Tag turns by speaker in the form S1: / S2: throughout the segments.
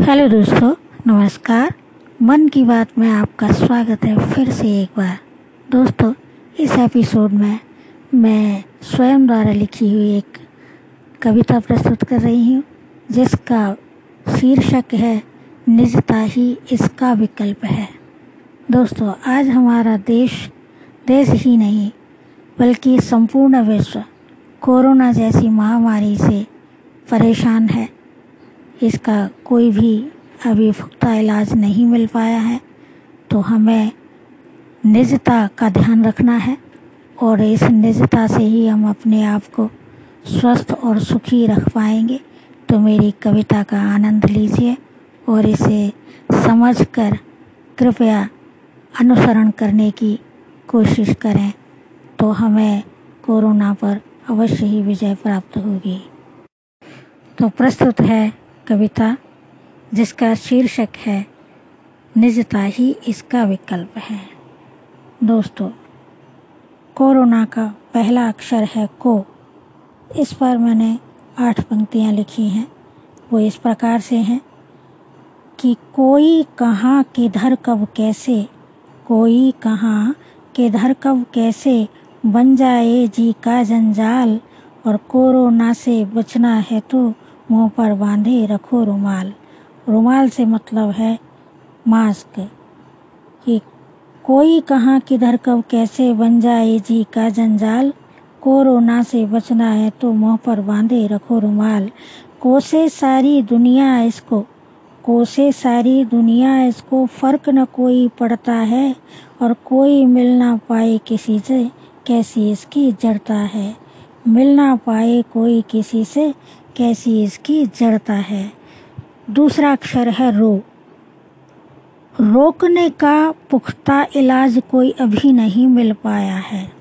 S1: Hello दोस्तों, नमस्कार। मन की बात में आपका स्वागत है फिर से एक बार। दोस्तों, इस एपिसोड में मैं स्वयं द्वारा लिखी हुई एक कविता प्रस्तुत कर रही हूँ, जिसका शीर्षक है, निजता ही इसका विकल्प है। दोस्तों, आज हमारा देश देश ही नहीं, बल्कि संपूर्ण विश्व कोरोना जैसी महामारी से परेशान है। इसका कोई भी अभी पुख्ता इलाज नहीं मिल पाया है तो हमें निजता का ध्यान रखना है और इस निजता से ही हम अपने आप को स्वस्थ और सुखी रख पाएँगे। तो मेरी कविता का आनंद लीजिए और इसे समझकर कृपया अनुसरण करने की कोशिश करें तो हमें कोरोना पर अवश्य ही विजय प्राप्त होगी। तो प्रस्तुत है कविता, जिसका शीर्षक है, निजता ही इसका विकल्प है। दोस्तों, कोरोना का पहला अक्षर है को। इस पर मैंने आठ पंक्तियाँ लिखी हैं। वो इस प्रकार से हैं कि कोई कहाँ, किधर, कब, कैसे, कोई कहाँ, किधर, कब, कैसे बन जाए जी का जंजाल, और कोरोना से बचना है तो मुँह पर बांधे रखो रुमाल। रुमाल से मतलब है मास्क। कि कोई कहाँ किधर कब कैसे बन जाए जी का जंजाल। कोरोना से बचना है तो मुँह पर बांधे रखो रुमाल। कोसे सारी दुनिया इसको, कोसे सारी दुनिया इसको फ़र्क न कोई पड़ता है और कोई मिल ना पाए किसी से, कैसी इसकी जड़ता है। मिल ना पाए कोई किसी से कैसी इसकी जड़ता है। दूसरा अक्षर है रो। रोकने का पुख्ता इलाज कोई अभी नहीं मिल पाया है।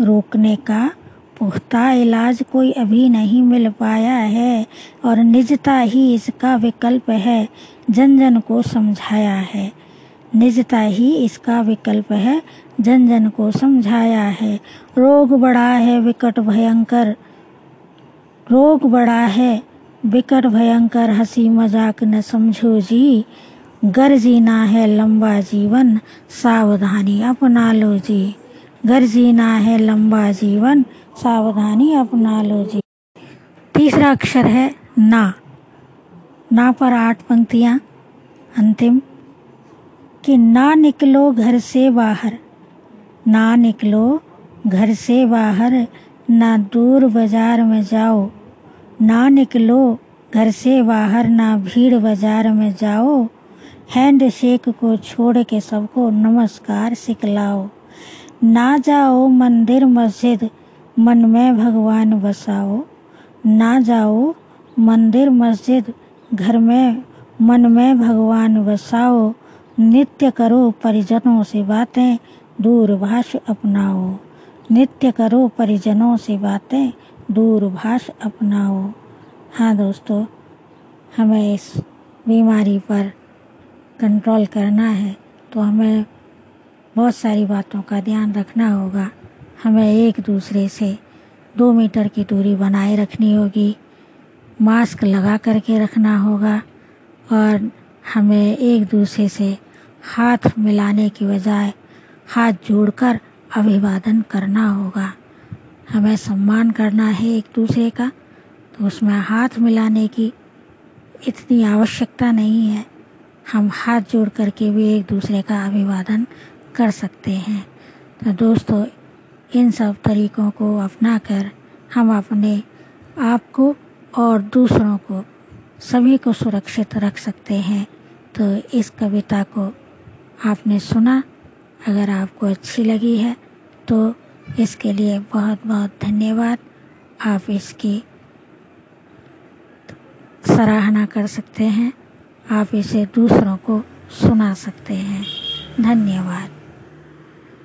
S1: रोकने का पुख्ता इलाज कोई अभी नहीं मिल पाया है और निजता ही इसका विकल्प है जन जन को समझाया है। निजता ही इसका विकल्प है जन जन को समझाया है। रोग बड़ा है, विकट भयंकर। रोग बड़ा है। बिकट भयंकर हँसी मज़ाक न समझो जी। गर जीना है लंबा जीवन, सावधानी अपना लो जी। गर जीना है लंबा जीवन, सावधानी अपना लो जी। तीसरा अक्षर है ना। ना पर आठ पंक्तियाँ। अंतिम। कि ना निकलो घर से बाहर। ना निकलो घर से बाहर, ना दूर बाज़ार में जाओ। ना निकलो घर से बाहर ना भीड़ बाज़ार में जाओ। हैंड शेक को छोड़ के सबको नमस्कार सिखलाओ। ना जाओ मंदिर मस्जिद, मन में भगवान बसाओ। ना जाओ मंदिर मस्जिद, घर में, मन में भगवान बसाओ। नित्य करो परिजनों से बातें, दूरभाष अपनाओ। नित्य करो परिजनों से बातें दूरभाष अपनाओ। हाँ दोस्तों, हमें इस बीमारी पर कंट्रोल करना है तो हमें बहुत सारी बातों का ध्यान रखना होगा। हमें एक दूसरे से दो मीटर की दूरी बनाए रखनी होगी, मास्क लगा करके रखना होगा, और हमें एक दूसरे से हाथ मिलाने की बजाय हाथ जोड़कर अभिवादन करना होगा। हमें सम्मान करना है एक दूसरे का तो उसमें हाथ मिलाने की इतनी आवश्यकता नहीं है। हम हाथ जोड़ करके भी एक दूसरे का अभिवादन कर सकते हैं। तो दोस्तों, इन सब तरीकों को अपना कर हम अपने आप को और दूसरों को, सभी को सुरक्षित रख सकते हैं। तो इस कविता को आपने सुना, अगर आपको अच्छी लगी है तो इसके लिए बहुत बहुत धन्यवाद। आप इसकी सराहना कर सकते हैं। आप इसे दूसरों को सुना सकते हैं। धन्यवाद।